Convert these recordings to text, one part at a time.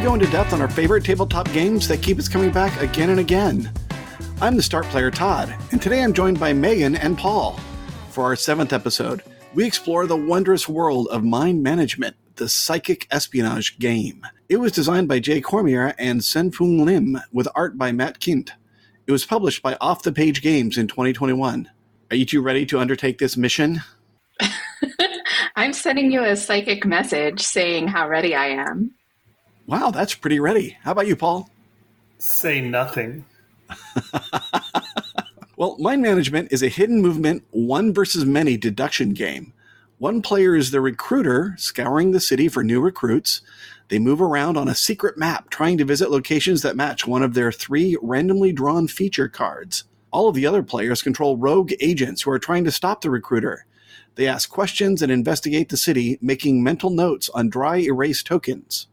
go into depth on our favorite tabletop games that keep us coming back again and again. I'm the start player Todd, and today I'm joined by Megan and Paul. For our seventh episode, we explore the wondrous world of mind management, the psychic espionage game. It was designed by Jay Cormier and Sen-Foong Lim, with art by Matt Kindt. It was published by Off the Page Games in 2021. Are you two ready to undertake this mission? I'm sending you a psychic message saying how ready I am. Wow, that's pretty ready. How about you, Paul? Say nothing. well, mind management is a hidden movement, one versus many deduction game. One player is the recruiter, scouring the city for new recruits. They move around on a secret map, trying to visit locations that match one of their three randomly drawn feature cards. All of the other players control rogue agents who are trying to stop the recruiter. They ask questions and investigate the city, making mental notes on dry erase tokens.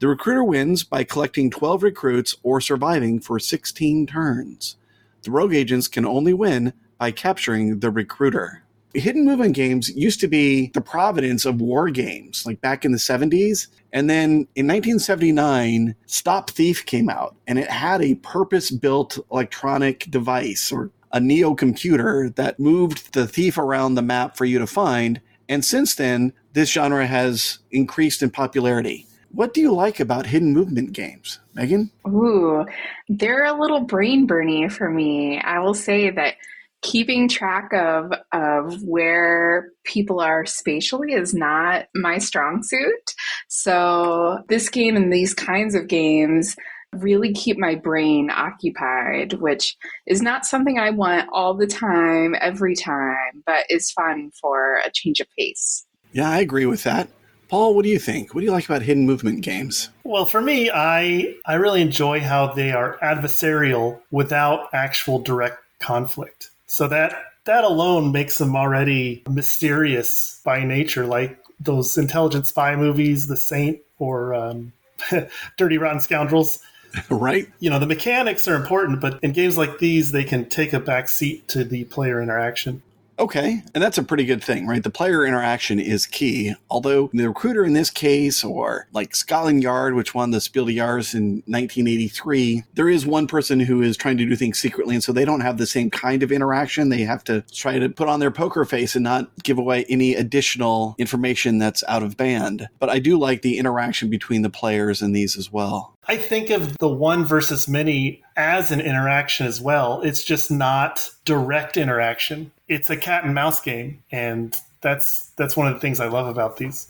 The recruiter wins by collecting 12 recruits or surviving for 16 turns. The rogue agents can only win by capturing the recruiter. Hidden movement games used to be the providence of war games, like back in the 70s. And then in 1979, Stop Thief came out, and it had a purpose built electronic device or a Neo computer that moved the thief around the map for you to find. And since then, this genre has increased in popularity. What do you like about hidden movement games, Megan? Ooh, they're a little brain burny for me. I will say that keeping track of of where people are spatially is not my strong suit. So this game and these kinds of games really keep my brain occupied, which is not something I want all the time, every time, but is fun for a change of pace. Yeah, I agree with that. Paul, what do you think? What do you like about hidden movement games? Well, for me, I I really enjoy how they are adversarial without actual direct conflict. So that that alone makes them already mysterious by nature, like those intelligent spy movies, The Saint or um, Dirty Rotten Scoundrels. right? You know, the mechanics are important, but in games like these, they can take a back seat to the player interaction. Okay, and that's a pretty good thing, right? The player interaction is key. Although the recruiter in this case, or like Scotland Yard, which won the Spiel des Jahres in 1983, there is one person who is trying to do things secretly, and so they don't have the same kind of interaction. They have to try to put on their poker face and not give away any additional information that's out of band. But I do like the interaction between the players in these as well. I think of the one versus many as an interaction as well. It's just not direct interaction. It's a cat and mouse game, and that's that's one of the things I love about these.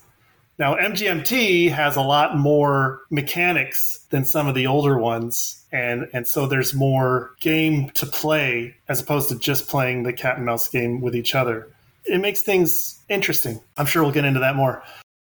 Now, MGMT has a lot more mechanics than some of the older ones, and and so there's more game to play as opposed to just playing the cat and mouse game with each other. It makes things interesting. I'm sure we'll get into that more.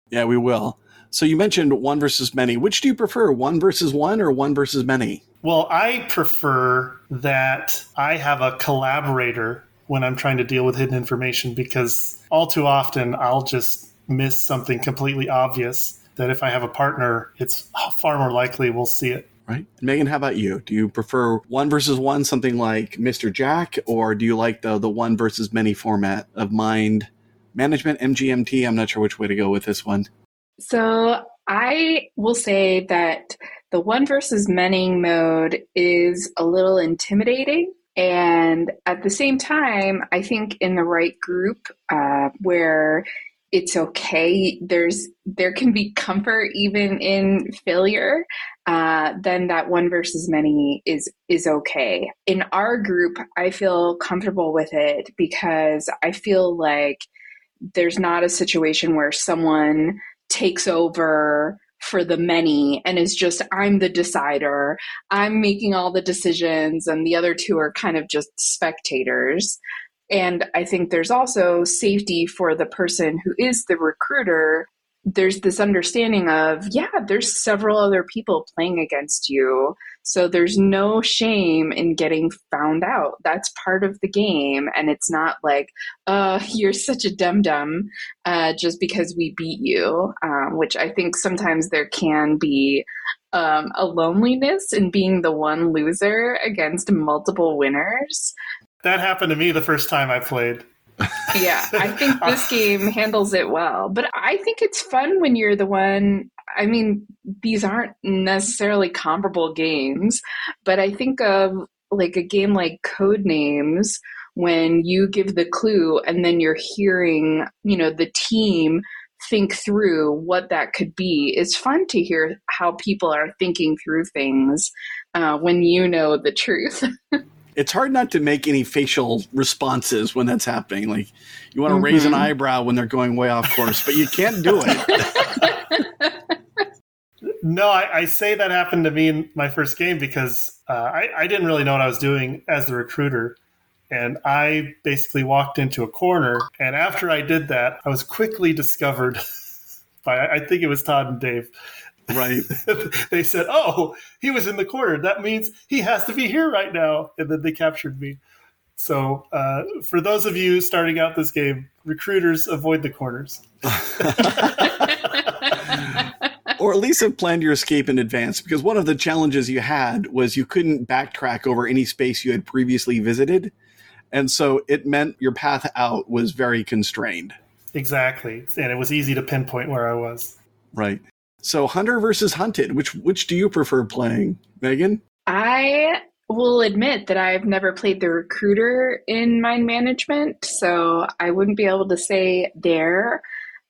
Yeah, we will. So you mentioned one versus many. Which do you prefer, one versus one or one versus many? Well, I prefer that I have a collaborator when I'm trying to deal with hidden information because all too often I'll just miss something completely obvious that if I have a partner, it's far more likely we'll see it. Right. Megan, how about you? Do you prefer one versus one, something like Mr. Jack, or do you like the the one versus many format of mind management, MGMT? I'm not sure which way to go with this one. So I will say that the one versus many mode is a little intimidating. And at the same time, I think in the right group uh, where it's okay, there's there can be comfort even in failure. Uh, then that one versus many is is okay. In our group, I feel comfortable with it because I feel like there's not a situation where someone takes over for the many and is just I'm the decider. I'm making all the decisions and the other two are kind of just spectators. And I think there's also safety for the person who is the recruiter there's this understanding of yeah there's several other people playing against you. So there's no shame in getting found out. That's part of the game. And it's not like uh you're such a dum dum uh, just because we beat you um, which i think sometimes there can be um, a loneliness in being the one loser against multiple winners. That happened to me the first time i played yeah, I think this game handles it well. But I think it's fun when you're the one I mean, these aren't necessarily comparable games, but I think of like a game like Codenames when you give the clue and then you're hearing, you know, the team think through what that could be. It's fun to hear how people are thinking through things uh, when you know the truth. it's hard not to make any facial responses when that's happening. Like you want to mm-hmm. raise an eyebrow when they're going way off course, but you can't do it. no, I, I, say that happened to me in my first game because uh, I, I didn't really know what I was doing as the recruiter. And I basically walked into a corner. And after I did that, I was quickly discovered by, I think it was Todd and Dave. Right. they said, oh, he was in the corner. That means he has to be here right now. And then they captured me. So, uh, for those of you starting out this game, recruiters avoid the corners. or at least have planned your escape in advance because one of the challenges you had was you couldn't backtrack over any space you had previously visited. And so it meant your path out was very constrained. Exactly. And it was easy to pinpoint where I was. Right. So hunter versus hunted, which which do you prefer playing, Megan? I will admit that I've never played the recruiter in mind management, so I wouldn't be able to say there.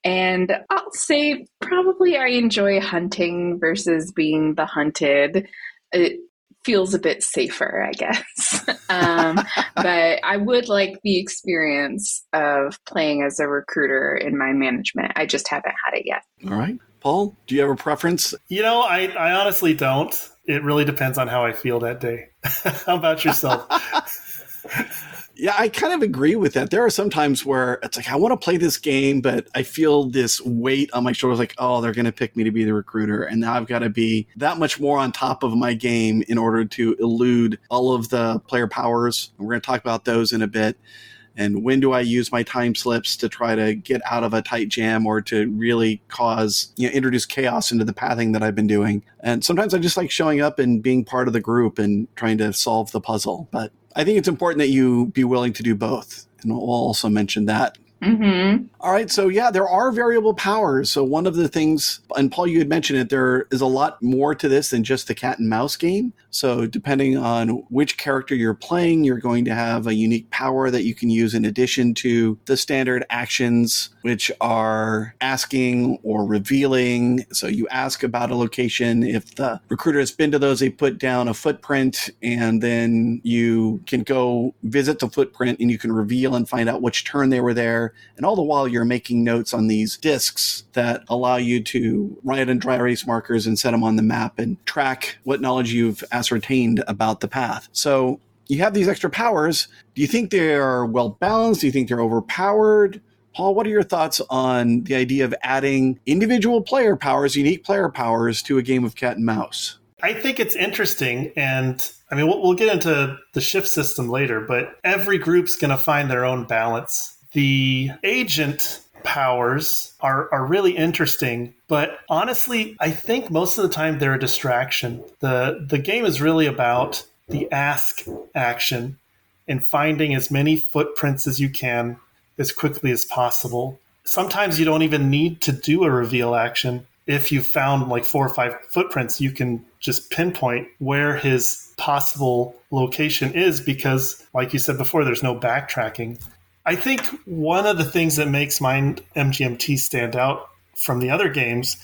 And I'll say probably I enjoy hunting versus being the hunted. It feels a bit safer, I guess. um, but I would like the experience of playing as a recruiter in mind management. I just haven't had it yet. All right. Paul, do you have a preference? You know, I, I honestly don't. It really depends on how I feel that day. how about yourself? Yeah, I kind of agree with that. There are some times where it's like I want to play this game, but I feel this weight on my shoulders, like, oh, they're going to pick me to be the recruiter, and now I've got to be that much more on top of my game in order to elude all of the player powers. And we're going to talk about those in a bit. And when do I use my time slips to try to get out of a tight jam or to really cause, you know, introduce chaos into the pathing that I've been doing? And sometimes I just like showing up and being part of the group and trying to solve the puzzle. But I think it's important that you be willing to do both. And we'll also mention that Mm-hmm. All right. So, yeah, there are variable powers. So, one of the things, and Paul, you had mentioned it, there is a lot more to this than just the cat and mouse game. So, depending on which character you're playing, you're going to have a unique power that you can use in addition to the standard actions, which are asking or revealing. So, you ask about a location. If the recruiter has been to those, they put down a footprint, and then you can go visit the footprint and you can reveal and find out which turn they were there and all the while, you're making notes on these discs that allow you to write in dry erase markers and set them on the map and track what knowledge you've ascertained about the path. So you have these extra powers. Do you think they are well balanced? Do you think they're overpowered? Paul, what are your thoughts on the idea of adding individual player powers, unique player powers to a game of cat and mouse? I think it's interesting. And I mean, we'll, we'll get into the shift system later, but every group's going to find their own balance the agent powers are, are really interesting, but honestly, I think most of the time they're a distraction. The the game is really about the ask action and finding as many footprints as you can as quickly as possible. Sometimes you don't even need to do a reveal action. If you found like four or five footprints, you can just pinpoint where his possible location is because, like you said before, there's no backtracking. I think one of the things that makes Mind MGMT stand out from the other games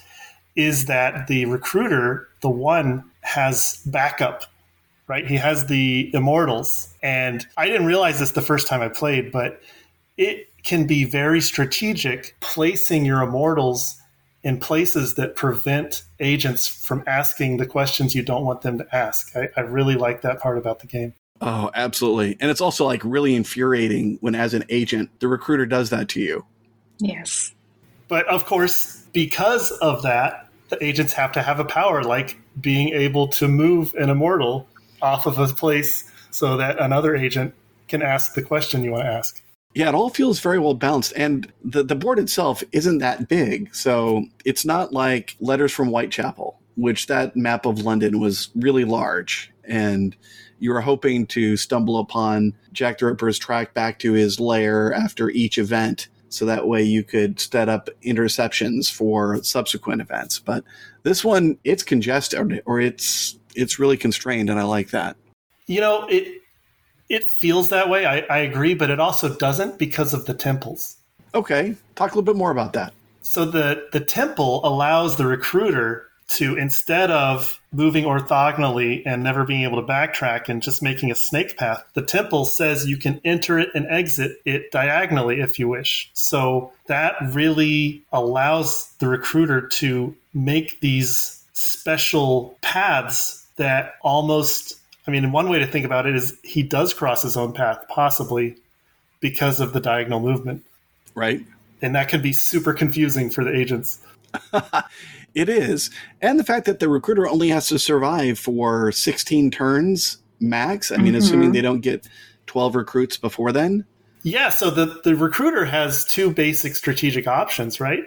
is that the recruiter, the one, has backup, right? He has the immortals. And I didn't realize this the first time I played, but it can be very strategic placing your immortals in places that prevent agents from asking the questions you don't want them to ask. I, I really like that part about the game. Oh, absolutely. And it's also like really infuriating when, as an agent, the recruiter does that to you. Yes. But of course, because of that, the agents have to have a power like being able to move an immortal off of a place so that another agent can ask the question you want to ask. Yeah, it all feels very well balanced. And the, the board itself isn't that big. So it's not like Letters from Whitechapel, which that map of London was really large. And you were hoping to stumble upon Jack the Ripper's track back to his lair after each event. so that way you could set up interceptions for subsequent events. But this one, it's congested or it's it's really constrained, and I like that. You know, it it feels that way. I, I agree, but it also doesn't because of the temples. Okay, talk a little bit more about that. So the the temple allows the recruiter to instead of moving orthogonally and never being able to backtrack and just making a snake path, the temple says you can enter it and exit it diagonally if you wish. So that really allows the recruiter to make these special paths that almost I mean, one way to think about it is he does cross his own path, possibly because of the diagonal movement. Right. And that can be super confusing for the agents. It is. And the fact that the recruiter only has to survive for 16 turns max. I mean, mm-hmm. assuming they don't get 12 recruits before then. Yeah, so the, the recruiter has two basic strategic options, right?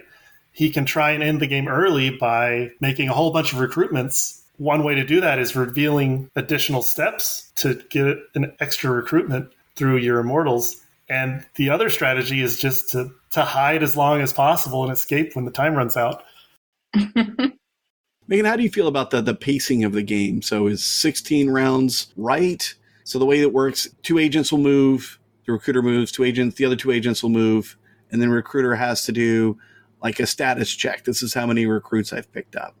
He can try and end the game early by making a whole bunch of recruitments. One way to do that is revealing additional steps to get an extra recruitment through your immortals. And the other strategy is just to, to hide as long as possible and escape when the time runs out. Megan, how do you feel about the the pacing of the game? So is 16 rounds right? So the way it works, two agents will move, the recruiter moves, two agents, the other two agents will move, and then recruiter has to do like a status check. This is how many recruits I've picked up.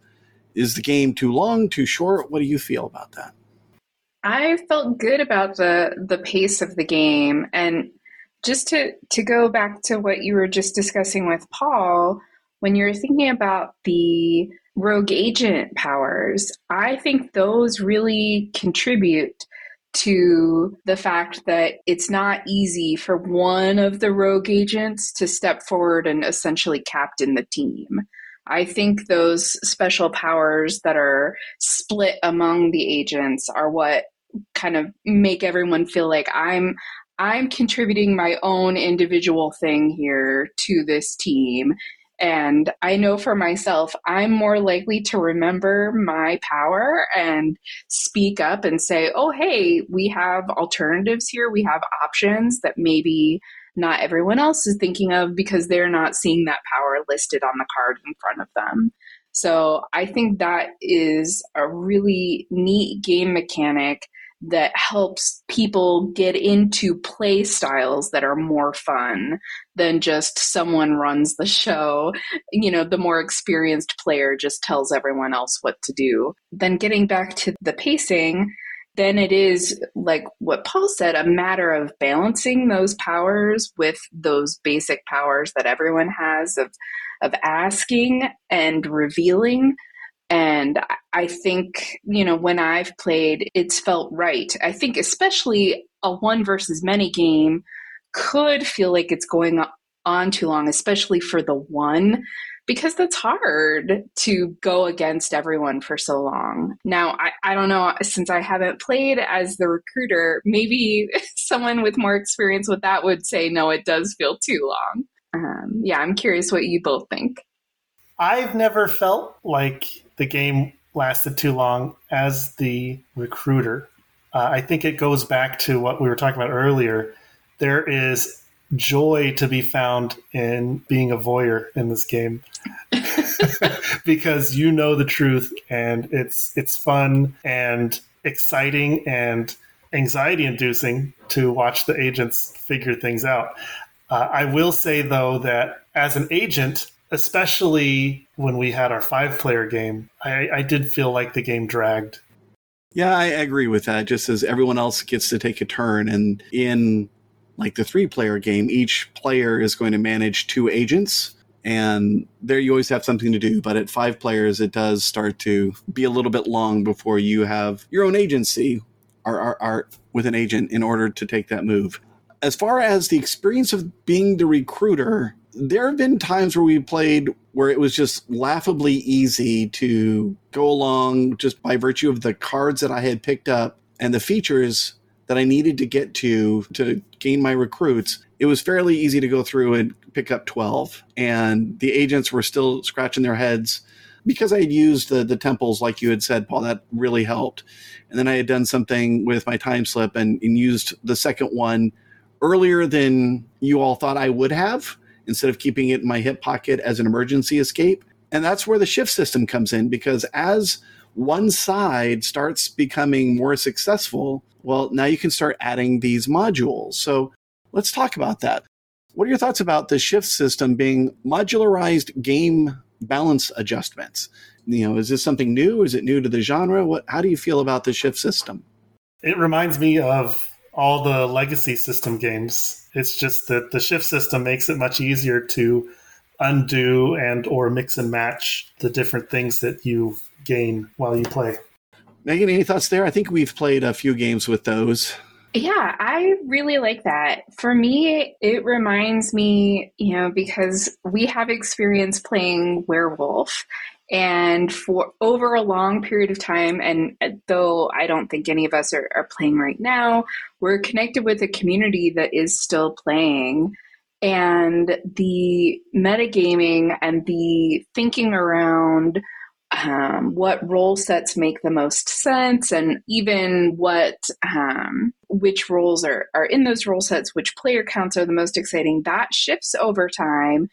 Is the game too long, too short? What do you feel about that? I felt good about the the pace of the game and just to to go back to what you were just discussing with Paul, when you're thinking about the rogue agent powers, I think those really contribute to the fact that it's not easy for one of the rogue agents to step forward and essentially captain the team. I think those special powers that are split among the agents are what kind of make everyone feel like I'm I'm contributing my own individual thing here to this team and I know for myself, I'm more likely to remember my power and speak up and say, oh, hey, we have alternatives here. We have options that maybe not everyone else is thinking of because they're not seeing that power listed on the card in front of them. So I think that is a really neat game mechanic that helps people get into play styles that are more fun than just someone runs the show. You know, the more experienced player just tells everyone else what to do. Then getting back to the pacing, then it is like what Paul said a matter of balancing those powers with those basic powers that everyone has of of asking and revealing and I think, you know, when I've played, it's felt right. I think, especially a one versus many game could feel like it's going on too long, especially for the one, because that's hard to go against everyone for so long. Now, I, I don't know, since I haven't played as the recruiter, maybe someone with more experience with that would say, no, it does feel too long. Um, yeah, I'm curious what you both think. I've never felt like the game lasted too long as the recruiter. Uh, I think it goes back to what we were talking about earlier. There is joy to be found in being a voyeur in this game because you know the truth and it's it's fun and exciting and anxiety inducing to watch the agents figure things out. Uh, I will say though that as an agent, especially when we had our five player game, I, I did feel like the game dragged. Yeah, I agree with that. Just as everyone else gets to take a turn, and in like the three player game, each player is going to manage two agents, and there you always have something to do. But at five players, it does start to be a little bit long before you have your own agency or, or with an agent in order to take that move. As far as the experience of being the recruiter, there have been times where we played where it was just laughably easy to go along just by virtue of the cards that I had picked up and the features that I needed to get to to gain my recruits. It was fairly easy to go through and pick up 12. And the agents were still scratching their heads because I had used the, the temples, like you had said, Paul, that really helped. And then I had done something with my time slip and, and used the second one earlier than you all thought I would have instead of keeping it in my hip pocket as an emergency escape. And that's where the shift system comes in because as one side starts becoming more successful, well, now you can start adding these modules. So let's talk about that. What are your thoughts about the shift system being modularized game balance adjustments? You know, is this something new? Is it new to the genre? What how do you feel about the shift system? It reminds me of all the legacy system games. It's just that the shift system makes it much easier to undo and or mix and match the different things that you gain while you play. Megan, any thoughts there? I think we've played a few games with those. Yeah, I really like that. For me, it reminds me, you know, because we have experience playing Werewolf and for over a long period of time, and uh, though I don't think any of us are, are playing right now, we're connected with a community that is still playing. And the metagaming and the thinking around um, what role sets make the most sense and even what um, which roles are, are in those role sets which player counts are the most exciting that shifts over time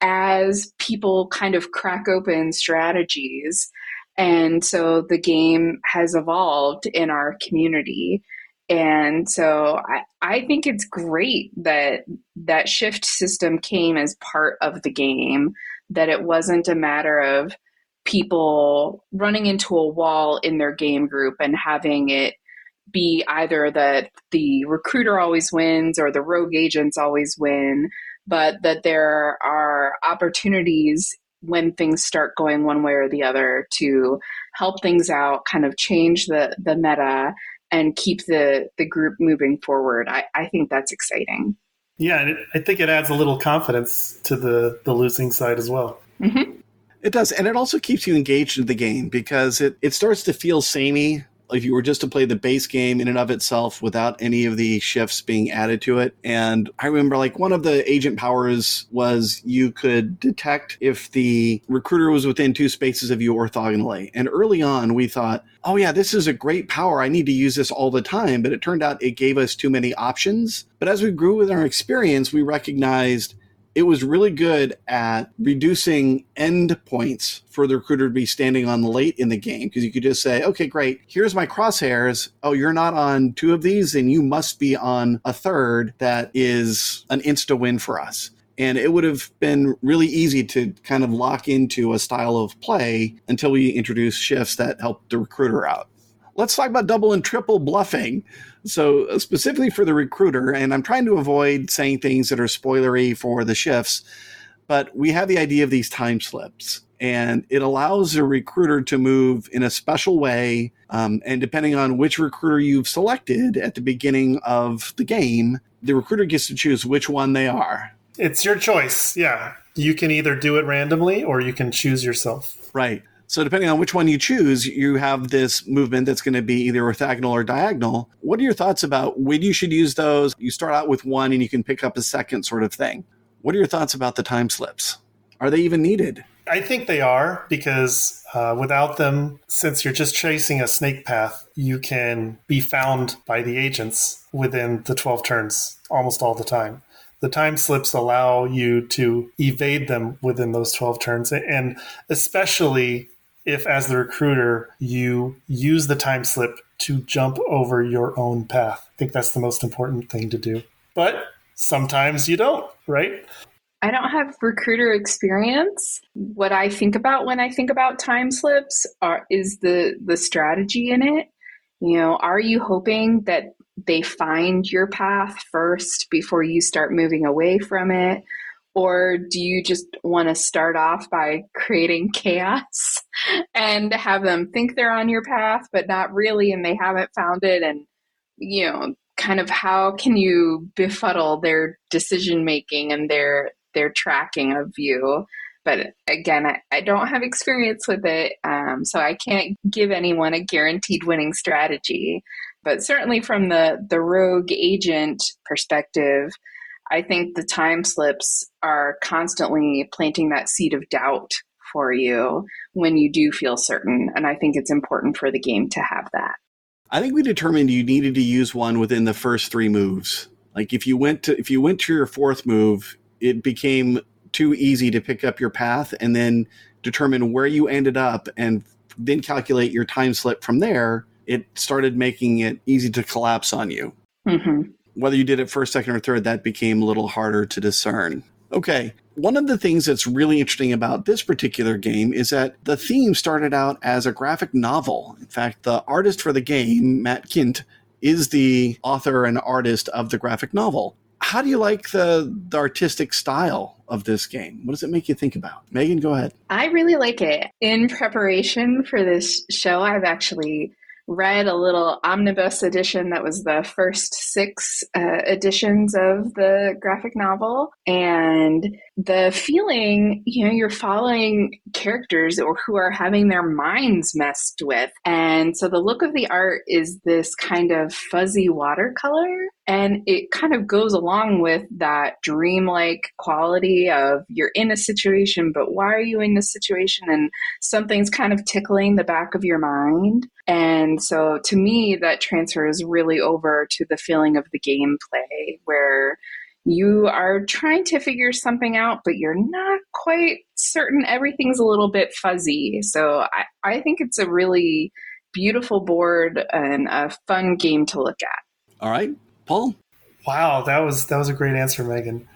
as people kind of crack open strategies. And so the game has evolved in our community. And so I, I think it's great that that shift system came as part of the game that it wasn't a matter of people running into a wall in their game group and having it be either that the recruiter always wins or the rogue agents always win, but that there are opportunities when things start going one way or the other to help things out, kind of change the, the meta and keep the, the group moving forward. I, I think that's exciting. Yeah, and it, I think it adds a little confidence to the, the losing side as well. Mm-hmm. It does, and it also keeps you engaged in the game because it, it starts to feel samey if you were just to play the base game in and of itself without any of the shifts being added to it. And I remember like one of the agent powers was you could detect if the recruiter was within two spaces of you orthogonally. And early on, we thought, oh yeah, this is a great power. I need to use this all the time. But it turned out it gave us too many options. But as we grew with our experience, we recognized it was really good at reducing end points for the recruiter to be standing on late in the game because you could just say, okay, great, here's my crosshairs. Oh, you're not on two of these, and you must be on a third that is an insta win for us. And it would have been really easy to kind of lock into a style of play until we introduced shifts that helped the recruiter out. Let's talk about double and triple bluffing. So, uh, specifically for the recruiter, and I'm trying to avoid saying things that are spoilery for the shifts, but we have the idea of these time slips. And it allows the recruiter to move in a special way. Um, and depending on which recruiter you've selected at the beginning of the game, the recruiter gets to choose which one they are. It's your choice. Yeah. You can either do it randomly or you can choose yourself. Right. So depending on which one you choose, you have this movement that's going to be either orthogonal or diagonal. What are your thoughts about when you should use those? You start out with one and you can pick up a second sort of thing. What are your thoughts about the time slips? Are they even needed? I think they are because uh, without them, since you're just chasing a snake path, you can be found by the agents within the 12 turns almost all the time. The time slips allow you to evade them within those 12 turns, and especially if, as the recruiter, you use the time slip to jump over your own path. I think that's the most important thing to do. But sometimes you don't, right? I don't have recruiter experience. What I think about when I think about time slips are, is the the strategy in it. You know, are you hoping that they find your path first before you start moving away from it? Or do you just want to start off by creating chaos and have them think they're on your path, but not really, and they haven't found it? And, you know, kind of how can you befuddle their decision making and their their tracking of you but again I, I don't have experience with it um, so i can't give anyone a guaranteed winning strategy but certainly from the the rogue agent perspective I think the time slips are constantly planting that seed of doubt for you when you do feel certain. And I think it's important for the game to have that. I think we determined you needed to use one within the first three moves. Like if you went to if you went to your fourth move, it became too easy to pick up your path and then determine where you ended up and then calculate your time slip from there, it started making it easy to collapse on you. hmm Whether you did it first, second, or third, that became a little harder to discern. Okay. One of the things that's really interesting about this particular game is that the theme started out as a graphic novel. In fact, the artist for the game, Matt Kindt, is the author and artist of the graphic novel. How do you like the, the artistic style of this game? What does it make you think about? Megan, go ahead. I really like it. In preparation for this show, I've actually read a little omnibus edition that was the first six uh, editions of the graphic novel. And the feeling, you know, you're following characters or who are having their minds messed with. And so the look of the art is this kind of fuzzy watercolor. And it kind of goes along with that dreamlike quality of you're in a situation, but why are you in this situation? And something's kind of tickling the back of your mind. And so to me, that transfers really over to the feeling of the gameplay where you are trying to figure something out, but you're not quite certain. Everything's a little bit fuzzy. So I, I think it's a really beautiful board and a fun game to look at. All right, Paul. Wow, that was that was a great answer, Megan.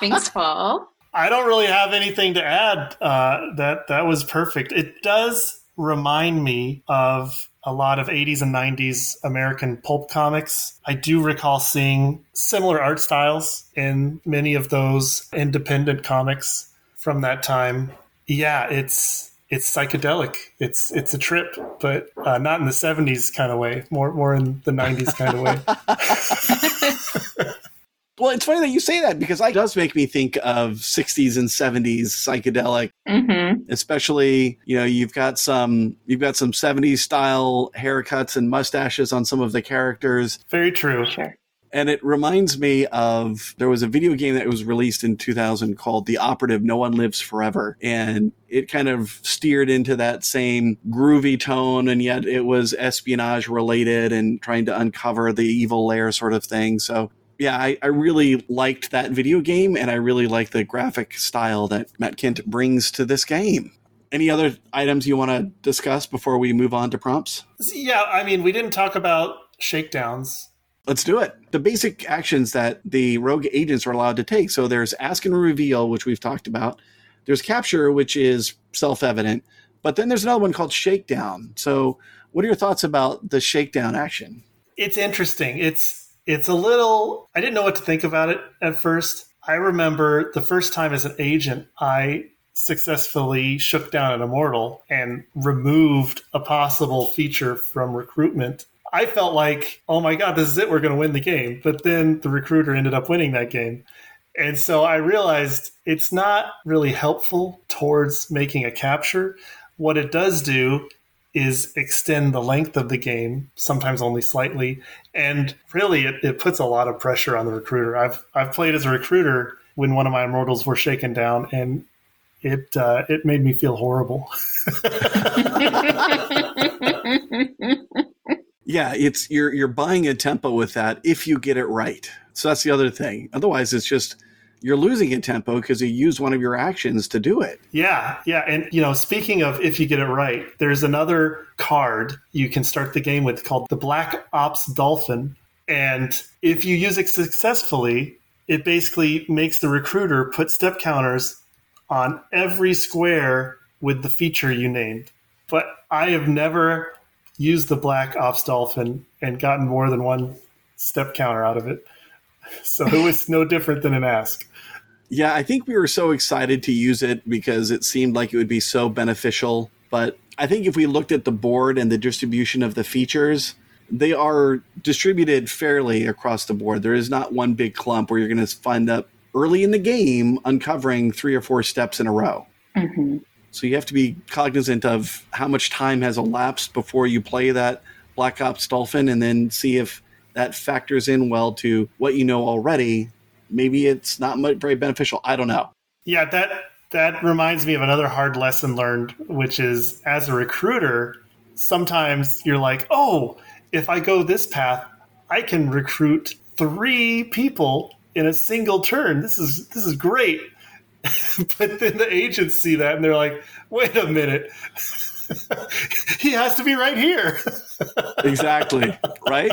Thanks, Paul. I don't really have anything to add. Uh, that that was perfect. It does remind me of a lot of 80s and 90s American pulp comics. I do recall seeing similar art styles in many of those independent comics from that time. Yeah, it's it's psychedelic. It's it's a trip, but uh, not in the 70s kind of way. More more in the 90s kind of way. Well, it's funny that you say that because it does make me think of 60s and 70s psychedelic, hmm especially, you know, you've got some you've got some 70s style haircuts and mustaches on some of the characters. Very true. Sure. And it reminds me of there was a video game that was released in 2000 called The Operative No One Lives Forever. And it kind of steered into that same groovy tone, and yet it was espionage related and trying to uncover the evil lair sort of thing. So, yeah, I, I really liked that video game, and I really like the graphic style that Matt Kindt brings to this game. Any other items you want to discuss before we move on to prompts? Yeah, I mean, we didn't talk about shakedowns. Let's do it. The basic actions that the rogue agents are allowed to take. So there's ask and reveal, which we've talked about. There's capture, which is self evident. But then there's another one called shakedown. So, what are your thoughts about the shakedown action? It's interesting. It's it's a little I didn't know what to think about it at first. I remember the first time as an agent, I successfully shook down an immortal and removed a possible feature from recruitment. I felt like, oh my god, this is it, we're going to win the game. But then the recruiter ended up winning that game. And so I realized it's not really helpful towards making a capture. What it does do is extend the length of the game, sometimes only slightly. And really, it, it puts a lot of pressure on the recruiter. I've, I've played as a recruiter when one of my immortals were shaken down, and it, uh, it made me feel horrible. Yeah, it's you're you're buying a tempo with that if you get it right. So that's the other thing. Otherwise, it's just you're losing a tempo because you use one of your actions to do it. Yeah, yeah. And, you know, speaking of if you get it right, there's another card you can start the game with called the Black Ops Dolphin. And if you use it successfully, it basically makes the recruiter put step counters on every square with the feature you named. But I have never used the Black Ops Dolphin and gotten more than one step counter out of it. So it was no different than an ask. Yeah, I think we were so excited to use it because it seemed like it would be so beneficial. But I think if we looked at the board and the distribution of the features, they are distributed fairly across the board. There is not one big clump where you're going to find up early in the game uncovering three or four steps in a row. hmm So you have to be cognizant of how much time has elapsed before you play that Black Ops Dolphin and then see if that factors in well to what you know already. Maybe it's not very beneficial. I don't know. Yeah, that that reminds me of another hard lesson learned, which is as a recruiter, sometimes you're like, "Oh, if I go this path, I can recruit 3 people in a single turn. This is this is great. but then the agents see that and they're like, wait a minute. he has to be right here. exactly. Right?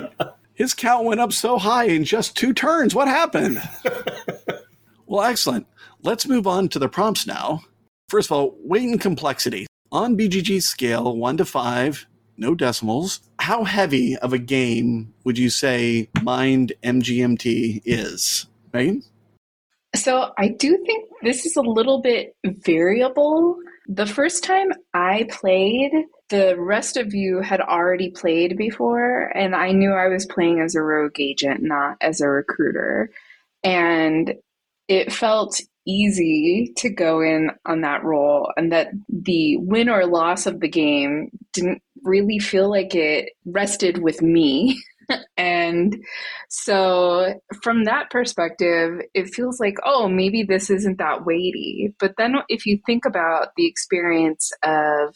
His count went up so high in just two turns. What happened? well, excellent. Let's move on to the prompts now. First of all, weight and complexity. On BGG's scale, 1 to 5, no decimals, how heavy of a game would you say Mind MGMT is? Megan? So I do think this is a little bit variable. The first time I played, the rest of you had already played before, and I knew I was playing as a rogue agent, not as a recruiter. And it felt easy to go in on that role, and that the win or loss of the game didn't really feel like it rested with me. and so, from that perspective, it feels like, oh, maybe this isn't that weighty. But then, if you think about the experience of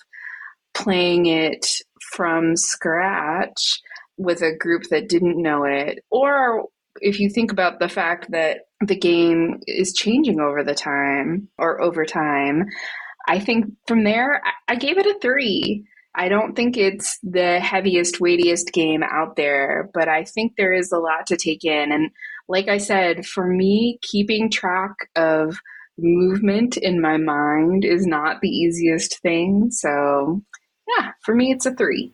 playing it from scratch with a group that didn't know it, or if you think about the fact that the game is changing over the time or over time, I think from there, I gave it a three. I don't think it's the heaviest, weightiest game out there, but I think there is a lot to take in. And like I said, for me, keeping track of movement in my mind is not the easiest thing. So, yeah, for me, it's a three.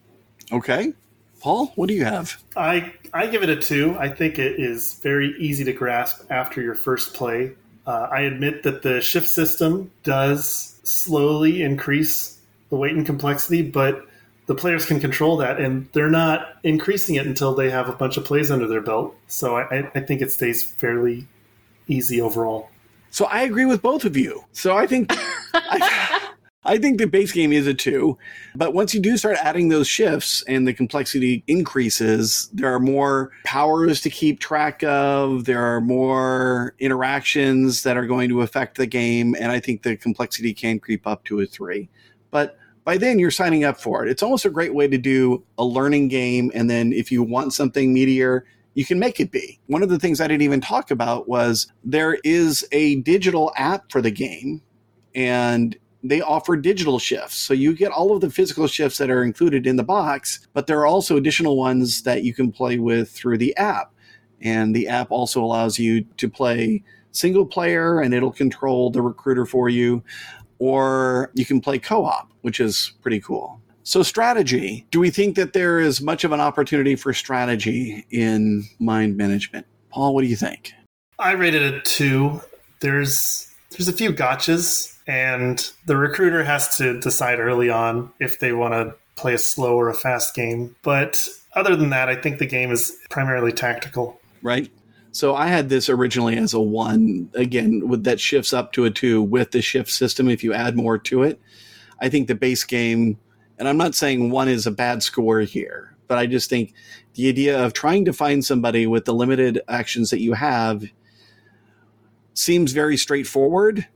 Okay. Paul, what do you have? I, I give it a two. I think it is very easy to grasp after your first play. Uh, I admit that the shift system does slowly increase the weight and complexity, but the players can control that, and they're not increasing it until they have a bunch of plays under their belt. So I, I think it stays fairly easy overall. So I agree with both of you. So I think I, I think the base game is a two, but once you do start adding those shifts and the complexity increases, there are more powers to keep track of. There are more interactions that are going to affect the game, and I think the complexity can creep up to a three but by then you're signing up for it. It's almost a great way to do a learning game. And then if you want something meatier, you can make it be. One of the things I didn't even talk about was there is a digital app for the game and they offer digital shifts. So you get all of the physical shifts that are included in the box, but there are also additional ones that you can play with through the app. And the app also allows you to play single player and it'll control the recruiter for you or you can play co op, which is pretty cool. So, strategy. Do we think that there is much of an opportunity for strategy in mind management? Paul, what do you think? I rated it two. There's there's a few gotchas, and the recruiter has to decide early on if they want to play a slow or a fast game. But other than that, I think the game is primarily tactical. Right. So I had this originally as a one. Again, with that shifts up to a two with the shift system. If you add more to it, I think the base game, and I'm not saying one is a bad score here, but I just think the idea of trying to find somebody with the limited actions that you have seems very straightforward.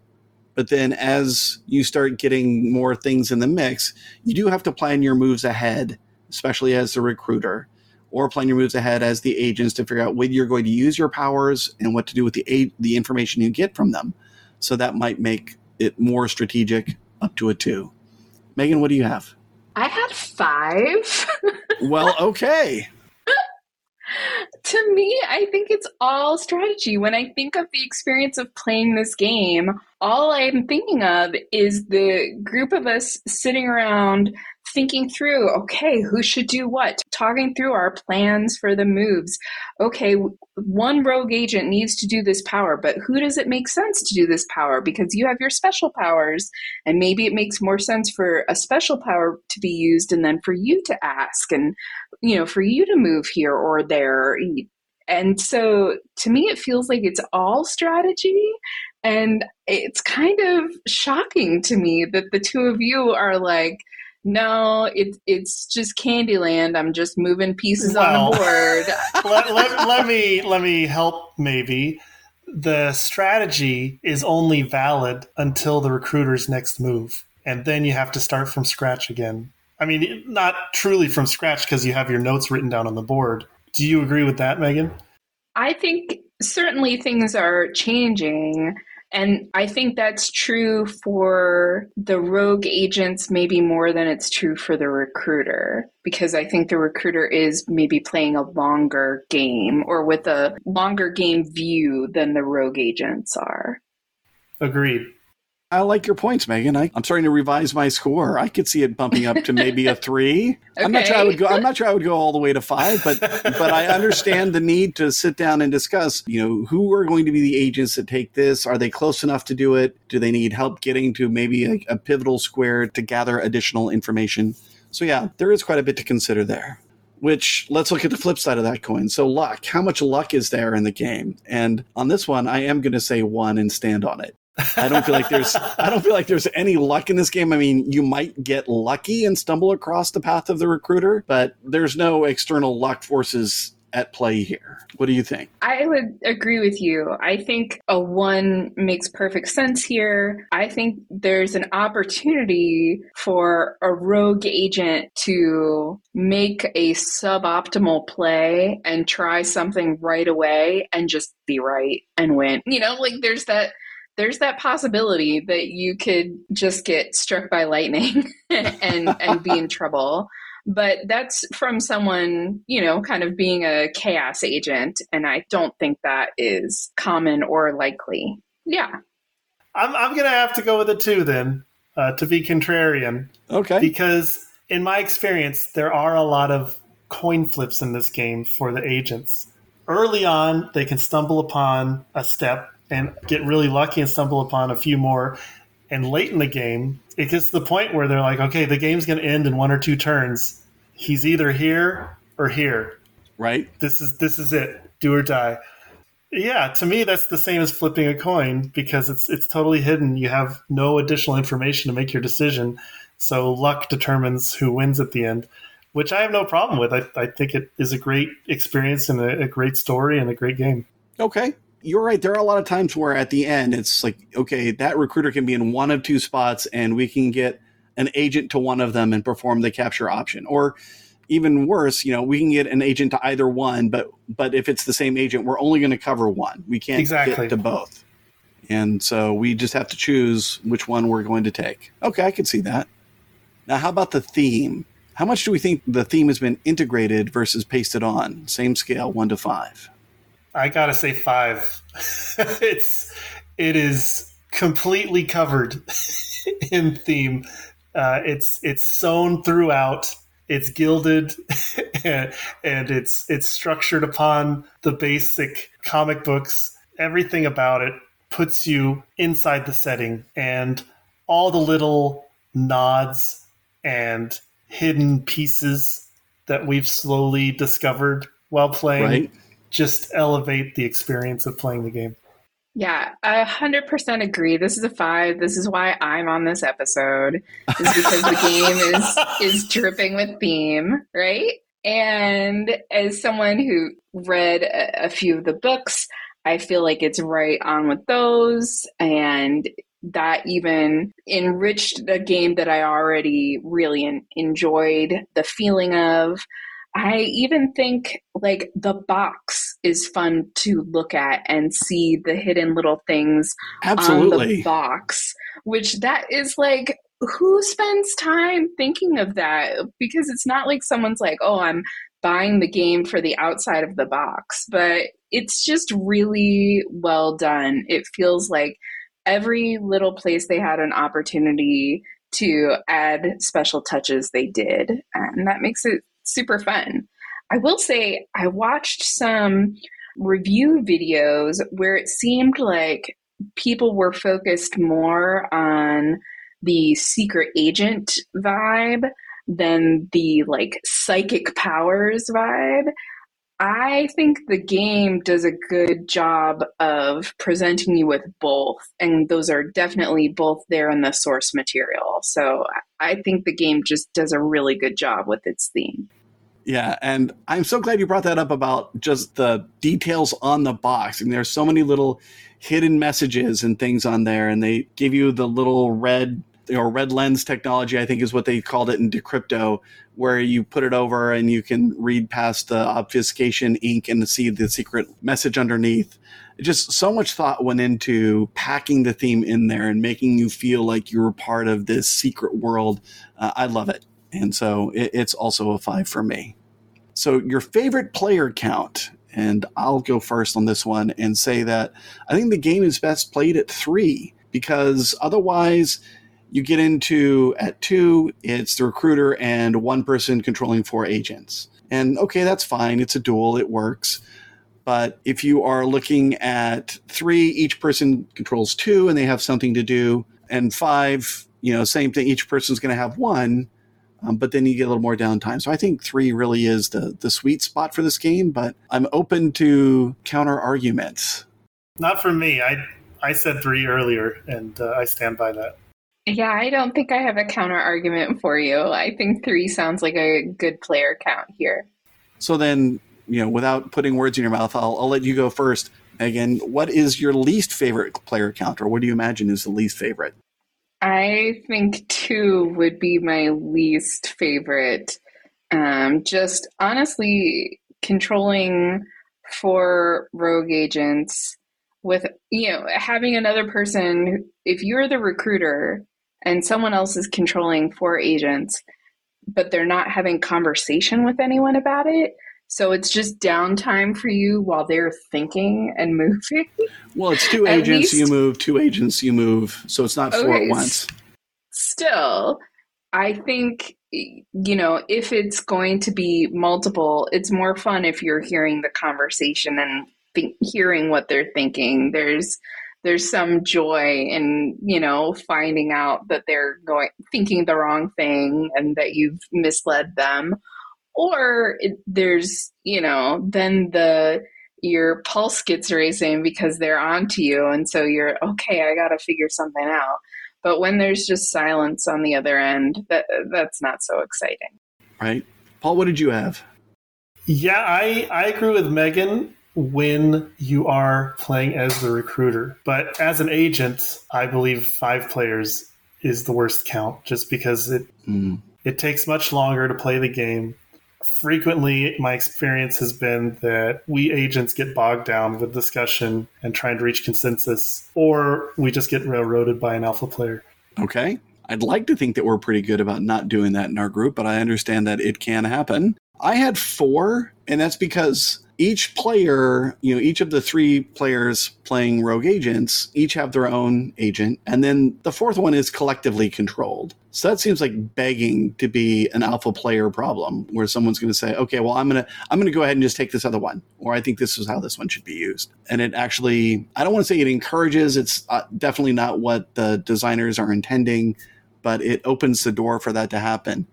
But then as you start getting more things in the mix, you do have to plan your moves ahead, especially as the recruiter or plan your moves ahead as the agents to figure out when you're going to use your powers and what to do with the the information you get from them. So that might make it more strategic up to a two. Megan, what do you have? I had five. well, okay. To me, I think it's all strategy. When I think of the experience of playing this game, all I'm thinking of is the group of us sitting around thinking through okay, who should do what, talking through our plans for the moves. Okay, one rogue agent needs to do this power, but who does it make sense to do this power? Because you have your special powers, and maybe it makes more sense for a special power to be used and then for you to ask and, you know, for you to move here or there. And so to me, it feels like it's all strategy. And it's kind of shocking to me that the two of you are like, no, it's it's just Candyland. I'm just moving pieces well, on the board. let, let, let me let me help maybe. The strategy is only valid until the recruiter's next move. And then you have to start from scratch again. I mean, not truly from scratch because you have your notes written down on the board. Do you agree with that, Megan? I think certainly things are changing. And I think that's true for the rogue agents, maybe more than it's true for the recruiter, because I think the recruiter is maybe playing a longer game or with a longer game view than the rogue agents are. Agreed. I like your points, Megan. I, am starting to revise my score. I could see it bumping up to maybe a three. okay. I'm not sure I would go. I'm not sure I would go all the way to five, but but I understand the need to sit down and discuss. You know, who are going to be the agents that take this? Are they close enough to do it? Do they need help getting to maybe a, a pivotal square to gather additional information? So yeah, there is quite a bit to consider there which let's look at the flip side of that coin. So luck, how much luck is there in the game? And on this one, I am going to say one and stand on it. I don't feel like there's I don't feel like there's any luck in this game. I mean, you might get lucky and stumble across the path of the recruiter, but there's no external luck forces at play here. What do you think? I would agree with you. I think a one makes perfect sense here. I think there's an opportunity for a rogue agent to make a suboptimal play and try something right away and just be right and win. You know, like there's that there's that possibility that you could just get struck by lightning and and be in trouble. But that's from someone you know kind of being a chaos agent and i don't think that is common or likely. Yeah. I'm, I'm gonna have to go with a two then uh, to be contrarian. Okay. Because in my experience there are a lot of coin flips in this game for the agents. Early on they can stumble upon a step and get really lucky and stumble upon a few more. And late in the game, it gets to the point where they're like, okay, the game's going to end in one or two turns. He's either here or here. Right. This is this is it. Do or die. Yeah, to me that's the same as flipping a coin because it's it's totally hidden. You have no additional information to make your decision. So luck determines who wins at the end, which I have no problem with. I, I think it is a great experience and a, a great story and a great game. Okay you're right. There are a lot of times where at the end it's like, okay, that recruiter can be in one of two spots and we can get an agent to one of them and perform the capture option. Or even worse, you know, we can get an agent to either one, but but if it's the same agent, we're only going to cover one. We can't exactly. get to both. And so we just have to choose which one we're going to take. Okay, I can see that. Now, how about the theme? How much do we think the theme has been integrated versus pasted on? Same scale, one to five. I gotta say five. it's it is completely covered in theme. Uh, it's it's sewn throughout. It's gilded, and, and it's it's structured upon the basic comic books. Everything about it puts you inside the setting, and all the little nods and hidden pieces that we've slowly discovered while playing right just elevate the experience of playing the game. Yeah, I 100% agree. This is a five. This is why I'm on this episode, is because the game is is dripping with theme, right? And as someone who read a, a few of the books, I feel like it's right on with those. And that even enriched the game that I already really enjoyed the feeling of. I even think like the box is fun to look at and see the hidden little things Absolutely. on the box, which that is like who spends time thinking of that? Because it's not like someone's like, oh, I'm buying the game for the outside of the box, but it's just really well done. It feels like every little place they had an opportunity to add special touches they did, and that makes it super fun. I will say, I watched some review videos where it seemed like people were focused more on the secret agent vibe than the like psychic powers vibe. I think the game does a good job of presenting you with both, and those are definitely both there in the source material. So I think the game just does a really good job with its theme. Yeah, and I'm so glad you brought that up about just the details on the box. And there's so many little hidden messages and things on there, and they give you the little red or red lens technology, I think is what they called it in Decrypto, where you put it over and you can read past the obfuscation ink and see the secret message underneath. Just so much thought went into packing the theme in there and making you feel like you were part of this secret world. Uh, I love it. And so it, it's also a five for me. So, your favorite player count, and I'll go first on this one and say that I think the game is best played at three because otherwise you get into at two, it's the recruiter and one person controlling four agents. And okay, that's fine. It's a duel, it works. But if you are looking at three, each person controls two and they have something to do. And five, you know, same thing, each person's going to have one. Um, but then you get a little more downtime. So I think three really is the the sweet spot for this game. But I'm open to counter arguments. Not for me. I I said three earlier, and uh, I stand by that. Yeah, I don't think I have a counter argument for you. I think three sounds like a good player count here. So then, you know, without putting words in your mouth, I'll, I'll let you go first. Again, what is your least favorite player count, or what do you imagine is the least favorite? I think two would be my least favorite. Um, just honestly, controlling four rogue agents with you know having another person if you're the recruiter and someone else is controlling four agents but they're not having conversation with anyone about it so it's just downtime for you while they're thinking and moving? Well it's two agents least, you move two agents you move so it's not four okay, at once. still i think you know if it's going to be multiple it's more fun if you're hearing the conversation and think, hearing what they're thinking. There's there's some joy in you know finding out that they're going thinking the wrong thing and that you've misled them or it, there's you know then the your pulse gets racing because they're onto you and so you're okay i gotta figure something out but when there's just silence on the other end that that's not so exciting right paul what did you have yeah i i agree with megan when you are playing as the recruiter. But as an agent, I believe five players is the worst count just because it mm. it takes much longer to play the game. Frequently, my experience has been that we agents get bogged down with discussion and trying to reach consensus, or we just get railroaded by an alpha player. Okay. I'd like to think that we're pretty good about not doing that in our group, but I understand that it can happen. I had four, and that's because each player, you know, each of the three players playing rogue agents each have their own agent, and then the fourth one is collectively controlled. So that seems like begging to be an alpha player problem, where someone's going to say, "Okay, well, I'm gonna I'm gonna go ahead and just take this other one," or "I think this is how this one should be used." And it actually, I don't want to say it encourages. It's uh, definitely not what the designers are intending, but it opens the door for that to happen.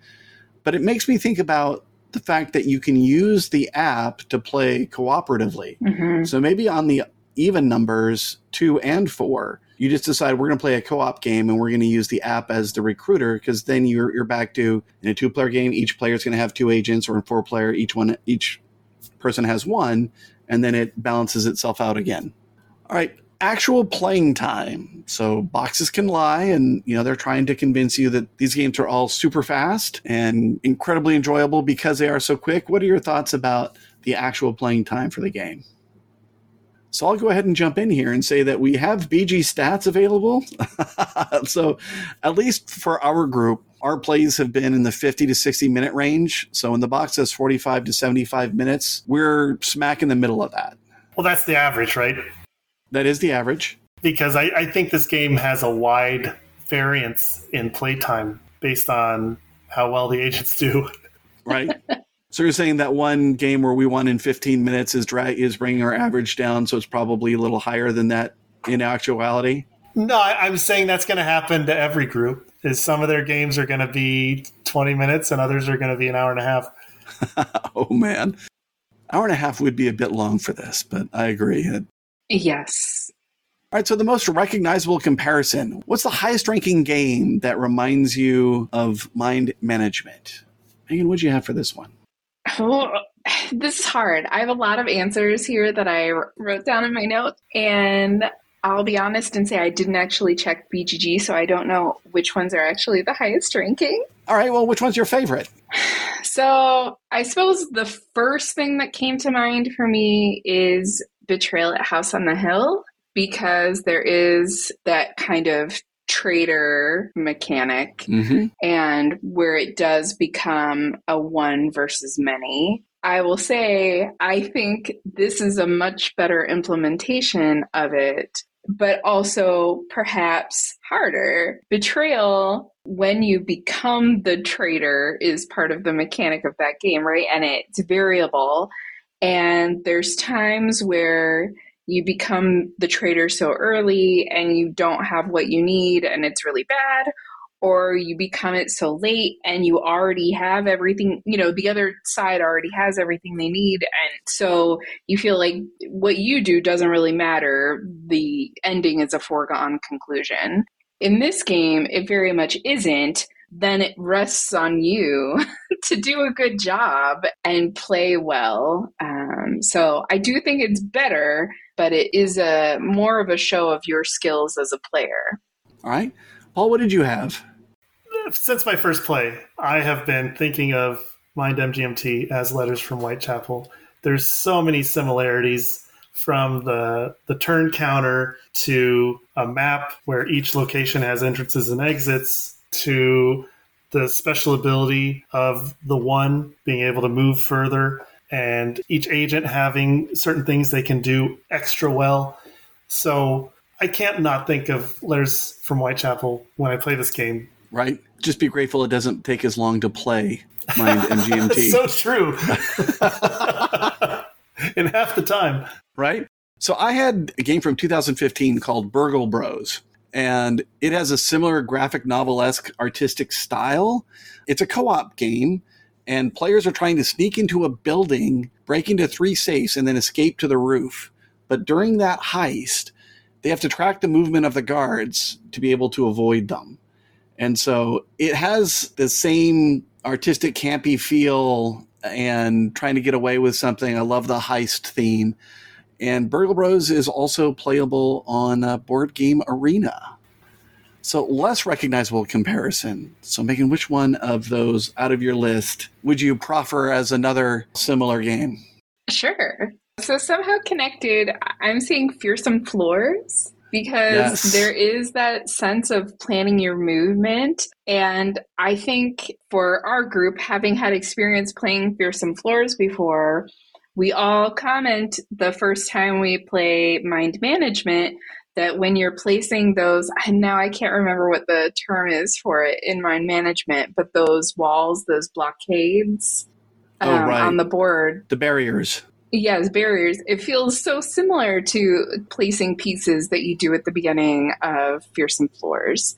But it makes me think about the fact that you can use the app to play cooperatively. Mm-hmm. So maybe on the even numbers, two and four, you just decide we're going to play a co-op game and we're going to use the app as the recruiter because then you're you're back to in a two-player game, each player is going to have two agents, or in four-player, each one each person has one, and then it balances itself out again. All right, actual playing time. So boxes can lie and you know they're trying to convince you that these games are all super fast and incredibly enjoyable because they are so quick. What are your thoughts about the actual playing time for the game? So I'll go ahead and jump in here and say that we have BG stats available. so at least for our group, our plays have been in the 50 to 60 minute range. So when the box says 45 to 75 minutes, we're smack in the middle of that. Well, that's the average, right? That is the average. Because I, I think this game has a wide variance in playtime based on how well the agents do. right. So you're saying that one game where we won in 15 minutes is is bringing our average down, so it's probably a little higher than that in actuality. No, I, am saying that's going to happen to every group. Is some of their games are going to be 20 minutes and others are going to be an hour and a half. oh man, hour and a half would be a bit long for this, but I agree. Yes. All right, so the most recognizable comparison. What's the highest ranking game that reminds you of mind management? Megan, what'd you have for this one? Oh, this is hard. I have a lot of answers here that I wrote down in my notes. And I'll be honest and say I didn't actually check BGG, so I don't know which ones are actually the highest ranking. All right, well, which one's your favorite? So I suppose the first thing that came to mind for me is Betrayal at House on the Hill because there is that kind of traitor mechanic Mm-hmm. and where it does become a one versus many. I will say, I think this is a much better implementation of it, but also perhaps harder. Betrayal, when you become the traitor, is part of the mechanic of that game, right? And it's variable. And there's times where you become the traitor so early and you don't have what you need and it's really bad or you become it so late and you already have everything you know the other side already has everything they need. And so you feel like what you do doesn't really matter. The ending is a foregone conclusion. In this game it very much isn't then it rests on you to do a good job and play well um, so i do think it's better but it is a more of a show of your skills as a player All right. Paul, what did you have? Since my first play, I have been thinking of Mind MGMT as Letters from Whitechapel. There's so many similarities from the the turn counter to a map where each location has entrances and exits to the special ability of the one being able to move further and each agent having certain things they can do extra well. So I can't not think of Letters from Whitechapel when I play this game. Right? Just be grateful it doesn't take as long to play Mind MGMT. so true. In half the time. right? So I had a game from 2015 called Burgle Bros, and it has a similar graphic novel esque artistic style. It's a co op game, and players are trying to sneak into a building, break into three safes, and then escape to the roof. But during that heist, they have to track the movement of the guards to be able to avoid them. And so it has the same artistic, campy feel and trying to get away with something. I love the heist theme. And Burgle Bros is also playable on uh, Board Game Arena. So less recognizable comparison. So Megan, which one of those out of your list would you proffer as another similar game? Sure. So somehow connected, I'm seeing fearsome floors because Yes. there is that sense of planning your movement. And I think for our group, having had experience playing fearsome floors before, we all comment the first time we play mind management that when you're placing those, and now I can't remember what the term is for it in mind management, but those walls, those blockades Oh, um, right. on the board, The barriers. Yes, barriers. It feels so similar to placing pieces that you do at the beginning of Fearsome Floors.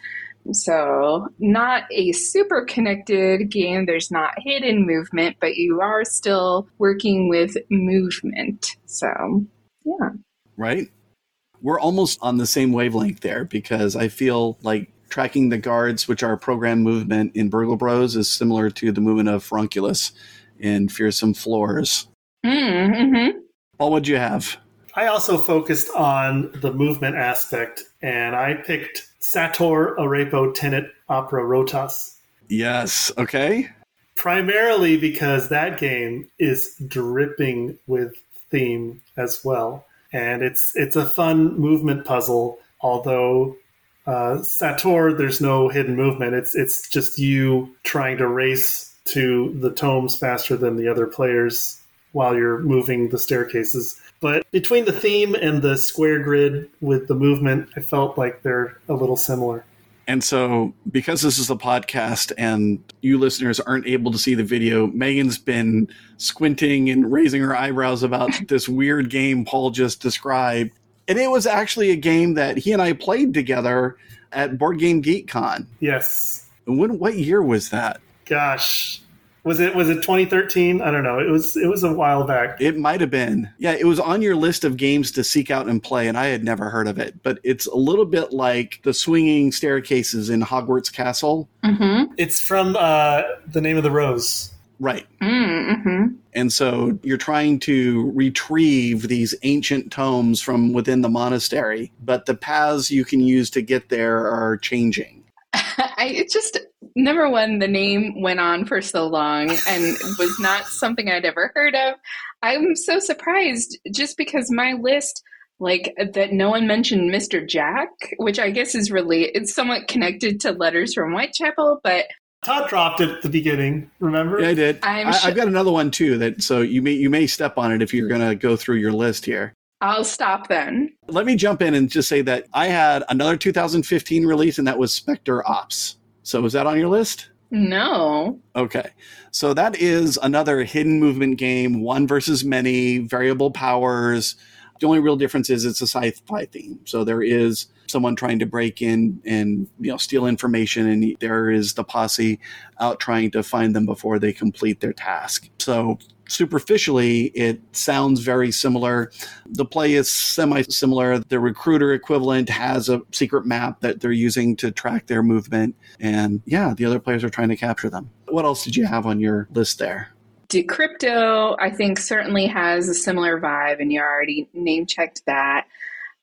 So, not a super connected game. There's not hidden movement, but you are still working with movement. So, yeah. right? We're almost on the same wavelength there because I feel like tracking the guards, which are program movement in Burgle Bros, is similar to the movement of Furunkulus in Fearsome Floors. Mm-hmm. Paul, what'd you have? I also focused on the movement aspect, and I picked Sator Arepo Tenet Opera Rotas. Yes. Okay. Primarily because that game is dripping with theme as well. And it's it's a fun movement puzzle, although uh, Sator, there's no hidden movement. It's it's just you trying to race to the tomes faster than the other players while you're moving the staircases. But between the theme and the square grid with the movement, I felt like they're a little similar. And so, because this is a podcast and you listeners aren't able to see the video, Megan's been squinting and raising her eyebrows about this weird game Paul just described. And it was actually a game that he and I played together at Board Game Geek Con. Yes. And when, what year was that? Gosh. Was it was it 2013? I don't know. It was it was a while back. It might have been. Yeah, it was on your list of games to seek out and play, and I had never heard of it. But it's a little bit like the swinging staircases in Hogwarts Castle. Mm-hmm. It's from uh, The Name of the Rose. Right. Mm-hmm. And so you're trying to retrieve these ancient tomes from within the monastery, but the paths you can use to get there are changing. I it just number one, the name went on for so long and was not something I'd ever heard of. I'm so surprised just because my list like that no one mentioned Mr. Jack, which I guess is really it's somewhat connected to letters from Whitechapel, but Todd dropped it at the beginning. Remember? Yeah, I did. I'm I, sure- I've got another one too. That so you may you may step on it if you're going to go through your list here. I'll stop then. Let me jump in and just say that I had another 2015 release, and that was Specter Ops. So is that on your list? No. Okay. So that is another hidden movement game, one versus many, variable powers. The only real difference is it's a sci-fi theme. So there is someone trying to break in and you know steal information and there is the posse out trying to find them before they complete their task. So superficially it sounds very similar. The play is semi similar. The recruiter equivalent has a secret map that they're using to track their movement and yeah, the other players are trying to capture them. What else did you have on your list there? Decrypto, I think, certainly has a similar vibe, and you already name checked that.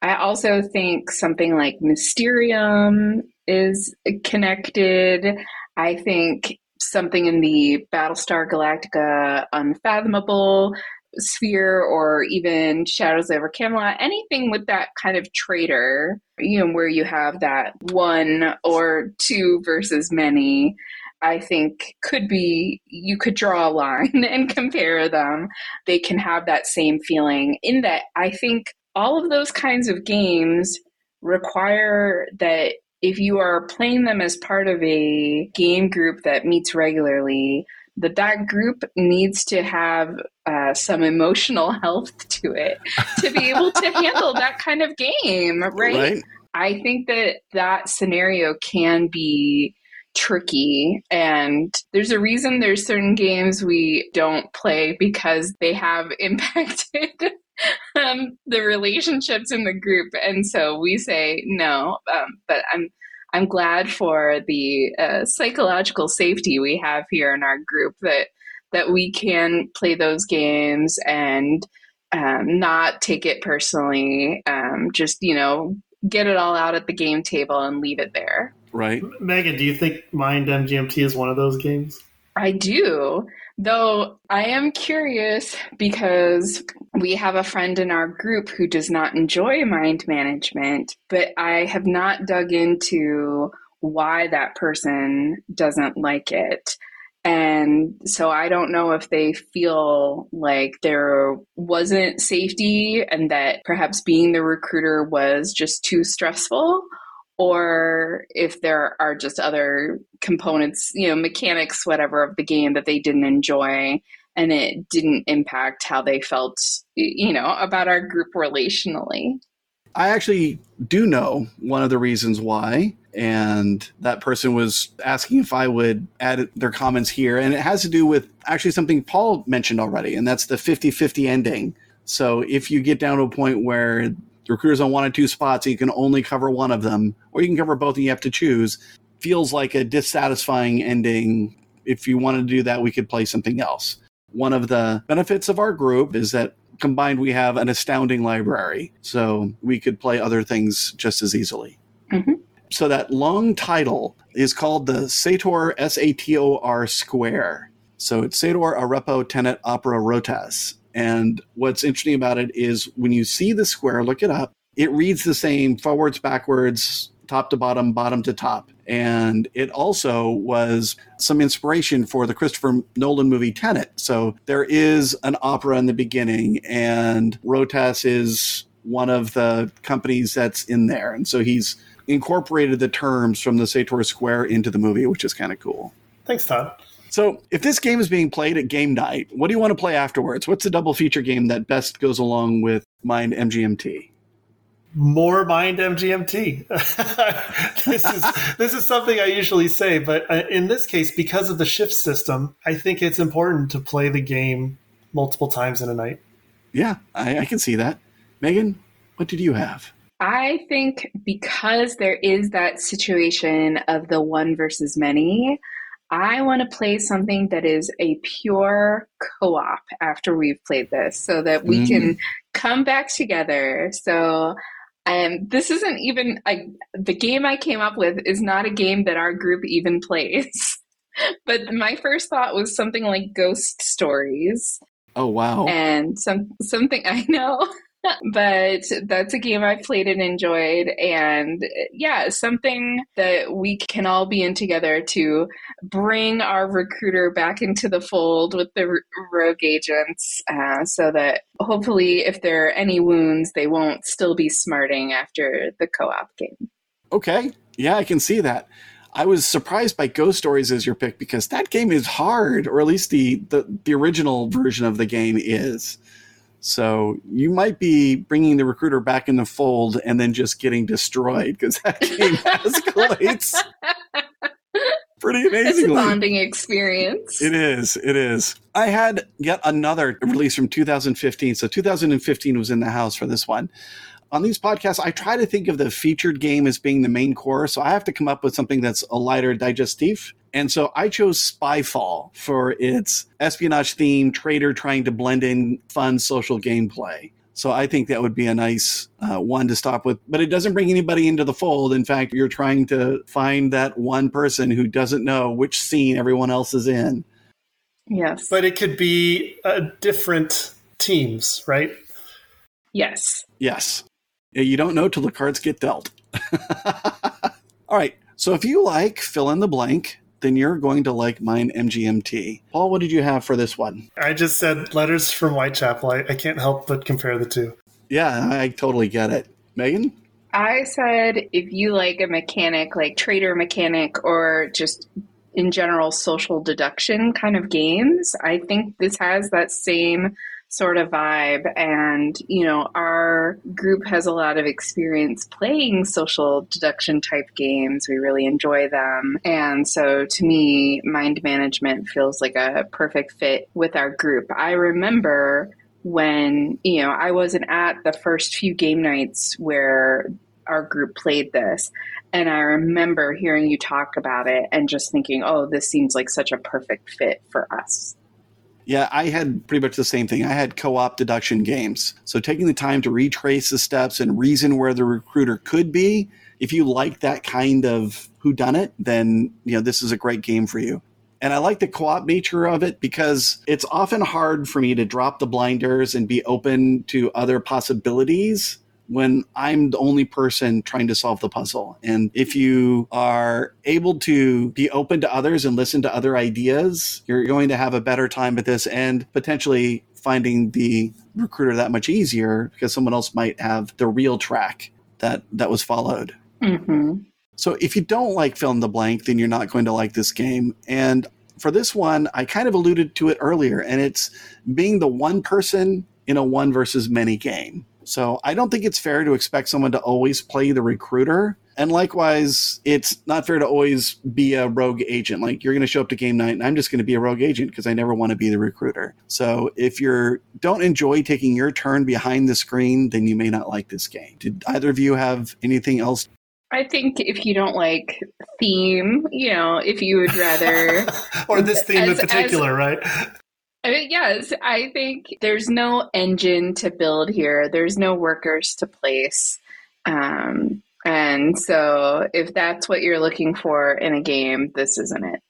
I also think something like Mysterium is connected. I think something in the Battlestar Galactica Unfathomable sphere or even Shadows over Camelot, anything with that kind of traitor, you know, where you have that one or two versus many. I think could be you could draw a line and compare them. They can have that same feeling in that I think all of those kinds of games require that if you are playing them as part of a game group that meets regularly, that that group needs to have uh, some emotional health to it to be able to handle that kind of game, right? Right? I think that that scenario can be tricky and there's a reason there's certain games we don't play because they have impacted um, the relationships in the group and so we say no um, but i'm i'm glad for the uh, psychological safety we have here in our group that that we can play those games and um, not take it personally um, just you know get it all out at the game table and leave it there Right? Megan, do you think Mind MGMT is one of those games? I do, though I am curious because we have a friend in our group who does not enjoy mind management, but I have not dug into why that person doesn't like it. And so I don't know if they feel like there wasn't safety and that perhaps being the recruiter was just too stressful or if there are just other components, you know, mechanics, whatever, of the game that they didn't enjoy and it didn't impact how they felt, you know, about our group relationally. I actually do know one of the reasons why, and that person was asking if I would add their comments here, and it has to do with actually something Paul mentioned already, and that's the 50 50 ending. So if you get down to a point where the recruiter's on one or two spots, you can only cover one of them, or you can cover both and you have to choose, feels like a dissatisfying ending. If you wanted to do that, we could play something else. One of the benefits of our group is that combined we have an astounding library so we could play other things just as easily Mhm. so that long title is called the sator s-a-t-o-r square so it's sator arepo tenet opera rotas and what's interesting about it is when you see the square look it up it reads the same forwards backwards top to bottom bottom to top and it also was some inspiration for the Christopher Nolan movie Tenet. So there is an opera in the beginning, and Rotas is one of the companies that's in there. And so he's incorporated the terms from the Sator Square into the movie, which is kind of cool. Thanks, Todd. So, if this game is being played at game night, what do you want to play afterwards? What's the double feature game that best goes along with Mind MGMT? More Mind MGMT. this is this is something I usually say, but uh, in this case, because of the shift system, I think it's important to play the game multiple times in a night. Yeah, I, I can see that. Megan, what did you have? I think because there is that situation of the one versus many, I want to play something that is a pure co op after we've played this so that we mm. can come back together. So, um, this isn't even a, the game I came up with is not a game that our group even plays. but my first thought was something like Ghost Stories. Oh wow! And some something I know but that's a game I've played and enjoyed. And yeah, something that we can all be in together to bring our recruiter back into the fold with the rogue agents uh, so that hopefully, if there are any wounds, they won't still be smarting after the co op game. Okay. Yeah, I can see that. I was surprised by Ghost Stories as your pick because that game is hard, or at least the, the, the original version of the game is. So you might be bringing the recruiter back in the fold and then just getting destroyed because that game escalates pretty amazingly. It's a bonding experience. It is. It is. I had yet another release from 2015. So 2015 was in the house for this one. On these podcasts, I try to think of the featured game as being the main core. So I have to come up with something that's a lighter digestif. And so I chose Spyfall for its espionage theme, trader trying to blend in fun social gameplay. So I think that would be a nice uh, one to stop with. But it doesn't bring anybody into the fold. In fact, you're trying to find that one person who doesn't know which scene everyone else is in. Yes. But it could be uh, different teams, right? Yes. Yes. You don't know till the cards get dealt. All right. So if you like fill in the blank, then you're going to like Mind MGMT. Paul, what did you have for this one? I just said letters from Whitechapel. I, I can't help but compare the two. Yeah, I totally get it. Megan? I said if you like a mechanic, like trader mechanic, or just in general social deduction kind of games, I think this has that same sort of vibe. And, you know, our group has a lot of experience playing social deduction type games. We really enjoy them. And so to me, mind management feels like a perfect fit with our group. I remember when, you know, I wasn't at the first few game nights where our group played this. And I remember hearing you talk about it and just thinking, oh, this seems like such a perfect fit for us. Yeah, I had pretty much the same thing. I had co op deduction games. So taking the time to retrace the steps and reason where the recruiter could be. If you like that kind of who done it, then you know this is a great game for you. And I like the co op nature of it because it's often hard for me to drop the blinders and be open to other possibilities when I'm the only person trying to solve the puzzle. And if you are able to be open to others and listen to other ideas, you're going to have a better time at this and potentially finding the recruiter that much easier because someone else might have the real track that that was followed. Mm-hmm. So if you don't like fill in the blank, then you're not going to like this game. And for this one, I kind of alluded to it earlier, and it's being the one person in a one versus many game. So I don't think it's fair to expect someone to always play the recruiter. And likewise, it's not fair to always be a rogue agent. Like you're going to show up to game night and I'm just going to be a rogue agent because I never want to be the recruiter. So if you don't enjoy taking your turn behind the screen, then you may not like this game. Did either of you have anything else? I think if you don't like theme, you know, if you would rather or this theme as, in particular, as, right? Yes, I think there's no engine to build here. There's no workers to place. Um, and so if that's what you're looking for in a game, this isn't it.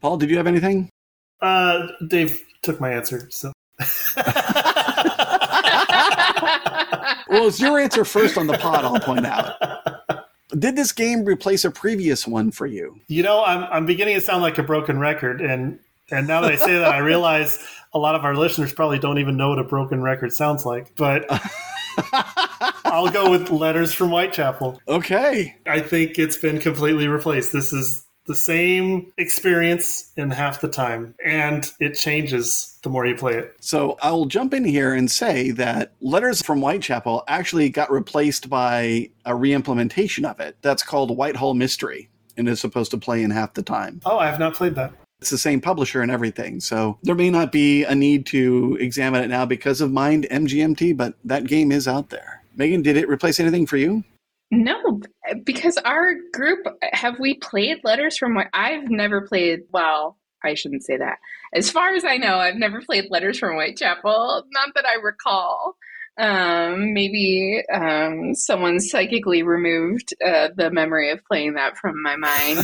Paul, did you have anything? Uh, Dave took my answer, so. well, it's your answer first on the pod, I'll point out. Did this game replace a previous one for you? You know, I'm, I'm beginning to sound like a broken record, and and now that I say that, I realize a lot of our listeners probably don't even know what a broken record sounds like. But I'll go with Letters from Whitechapel. Okay. I think it's been completely replaced. This is the same experience in half the time, and it changes the more you play it. So I'll jump in here and say that Letters from Whitechapel actually got replaced by a re-implementation of it. That's called Whitehall Mystery and is supposed to play in half the time. Oh, I have not played that. It's the same publisher and everything. So there may not be a need to examine it now because of Mind MGMT, but that game is out there. Megan, did it replace anything for you? No, because our group have we played Letters from White? I've never played. Well, I shouldn't say that. As far as I know, I've never played Letters from Whitechapel. Not that I recall. Um, maybe um, someone psychically removed uh, the memory of playing that from my mind.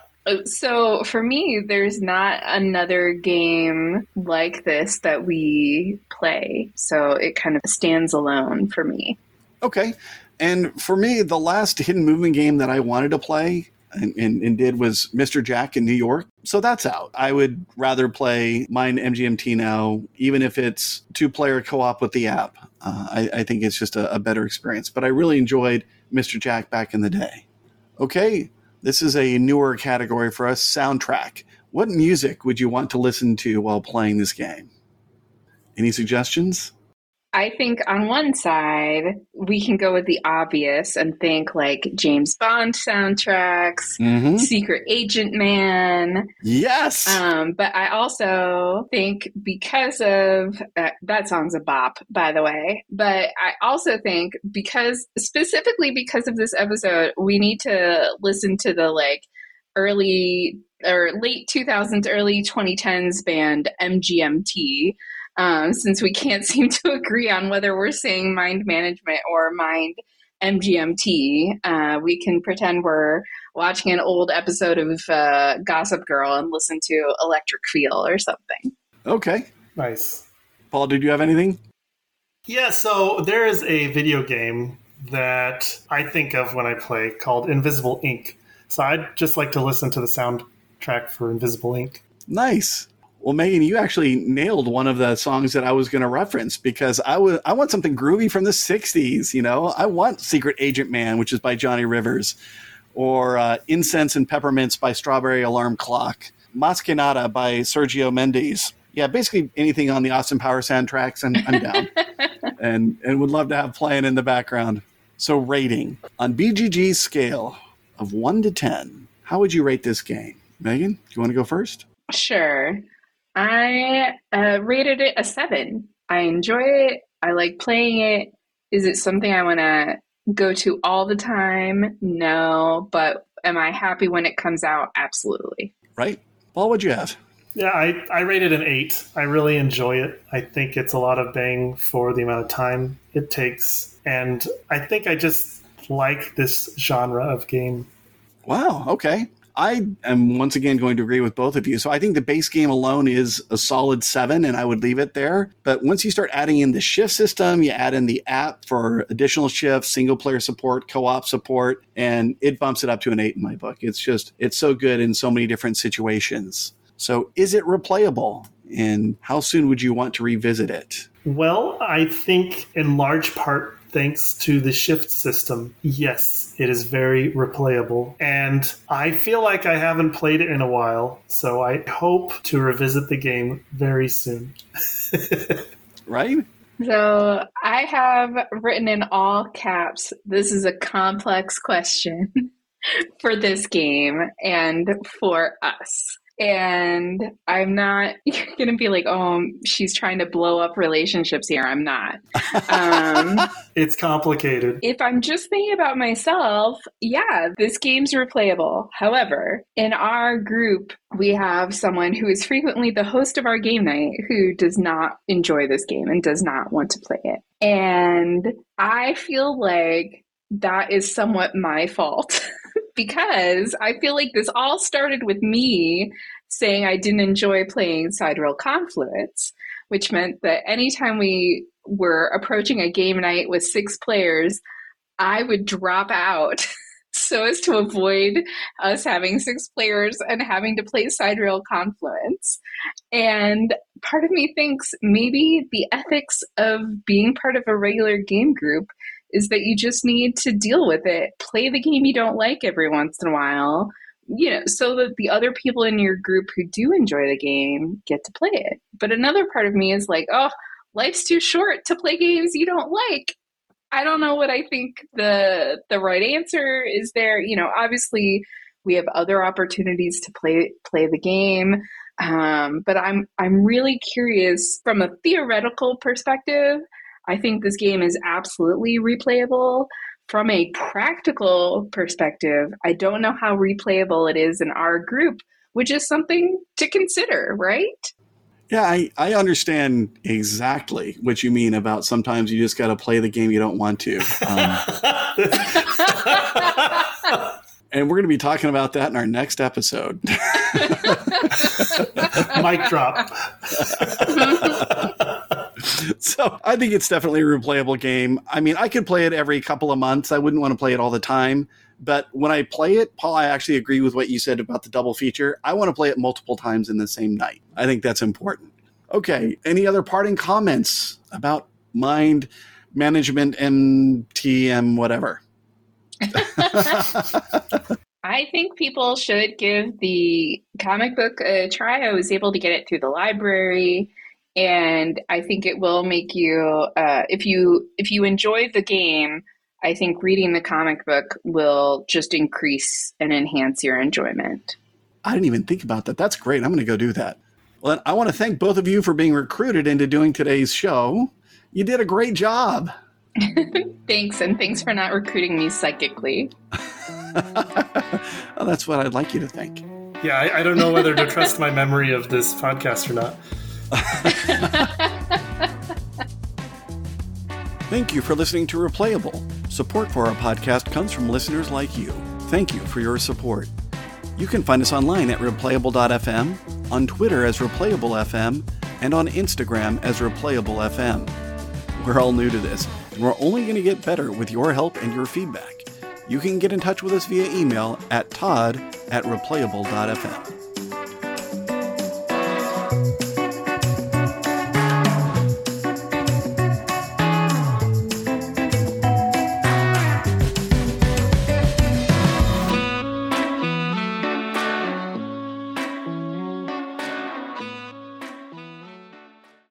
so for me, there's not another game like this that we play. So it kind of stands alone for me. Okay. And for me, the last hidden movement game that I wanted to play and, and, and, did was Mr. Jack in New York. So that's out. I would rather play Mind MGMT now, even if it's two player co op with the app. Uh, I, I, think it's just a, a better experience. But I really enjoyed Mr. Jack back in the day. Okay, this is a newer category for us soundtrack. What music would you want to listen to while playing this game? Any suggestions? I think on one side, we can go with the obvious and think like James Bond soundtracks, mm-hmm. Secret Agent Man. Yes. Um, but I also think because of uh, that song's a bop, by the way. But I also think because, specifically because of this episode, we need to listen to the like early or late 2000s, early 2010s band MGMT um, since we can't seem to agree on whether we're saying mind management or mind MGMT. Uh, we can pretend we're watching an old episode of uh, Gossip Girl and listen to Electric Feel or something. Okay. Nice. Paul, did you have anything? Yeah, so there is a video game that I think of when I play called Invisible Ink. So I'd just like to listen to the soundtrack for Invisible Ink. Nice. Well, Megan, you actually nailed one of the songs that I was going to reference because I was I want something groovy from the '60s. You know, I want "Secret Agent Man," which is by Johnny Rivers, or uh, "Incense and Peppermints" by Strawberry Alarm Clock, "Mas Que Nada" by Sergio Mendes. Yeah, basically anything on the Austin Power soundtracks, and I'm down, and and would love to have playing in the background. So, rating on BGG's scale of one to ten, how would you rate this game, Megan? Do you want to go first? Sure. I uh, rated it a seven. I enjoy it. I like playing it. Is it something I want to go to all the time? No. But am I happy when it comes out? Absolutely. Right. Paul, what'd you have? Yeah, I, I rated an eight. I really enjoy it. I think it's a lot of bang for the amount of time it takes. And I think I just like this genre of game. Wow. Okay. I am once again going to agree with both of you. So I think the base game alone is a solid seven, and I would leave it there. But once you start adding in the shift system, you add in the app for additional shifts, single player support, co op support, and it bumps it up to an eight in my book. It's just, it's so good in so many different situations. So is it replayable? And how soon would you want to revisit it? Well, I think in large part thanks to the shift system, yes, it is very replayable. And I feel like I haven't played it in a while, so I hope to revisit the game very soon. right? So I have written in all caps this is a complex question for this game and for us and I'm not going to be like, oh, she's trying to blow up relationships here. I'm not. Um, it's complicated. If I'm just thinking about myself, yeah, this game's replayable. However, in our group, we have someone who is frequently the host of our game night who does not enjoy this game and does not want to play it. And I feel like that is somewhat my fault. because I feel like this all started with me saying I didn't enjoy playing Sidereal Confluence, which meant that anytime we were approaching a game night with six players, I would drop out so as to avoid us having six players and having to play Sidereal Confluence. And part of me thinks maybe the ethics of being part of a regular game group is that you just need to deal with it. Play the game you don't like every once in a while, you know, so that the other people in your group who do enjoy the game get to play it. But another part of me is like, oh, life's too short to play games you don't like. I don't know what I think the the right answer is there. You know, obviously we have other opportunities to play play the game. Um, but I'm I'm really curious from a theoretical perspective I think this game is absolutely replayable. from a practical perspective, I don't know how replayable it is in our group, which is something to consider, right? Yeah, I, I understand exactly what you mean about sometimes you just got to play the game you don't want to. Um, and we're going to be talking about that in our next episode. Mic drop. so I think it's definitely a replayable game. I mean, I could play it every couple of months. I wouldn't want to play it all the time. But when I play it, Paul, I actually agree with what you said about the double feature. I want to play it multiple times in the same night. I think that's important. Okay. Any other parting comments about Mind MGMT, MTM, whatever? I think people should give the comic book a try. I was able to get it through the library and I think it will make you uh, if you if you enjoy the game. I think reading the comic book will just increase and enhance your enjoyment. I didn't even think about that. That's great. I'm going to go do that. Well, I want to thank both of you for being recruited into doing today's show. You did a great job. thanks, and thanks for not recruiting me psychically. well, that's what I'd like you to think. Yeah, I, I don't know whether to trust my memory of this podcast or not. Thank you for listening to Replayable. Support for our podcast comes from listeners like you. Thank you for your support. You can find us online at replayable.fm, on Twitter as replayable.fm, and on Instagram as replayable.fm. We're all new to this, and we're only going to get better with your help and your feedback. You can get in touch with us via email at todd at replayable.fm.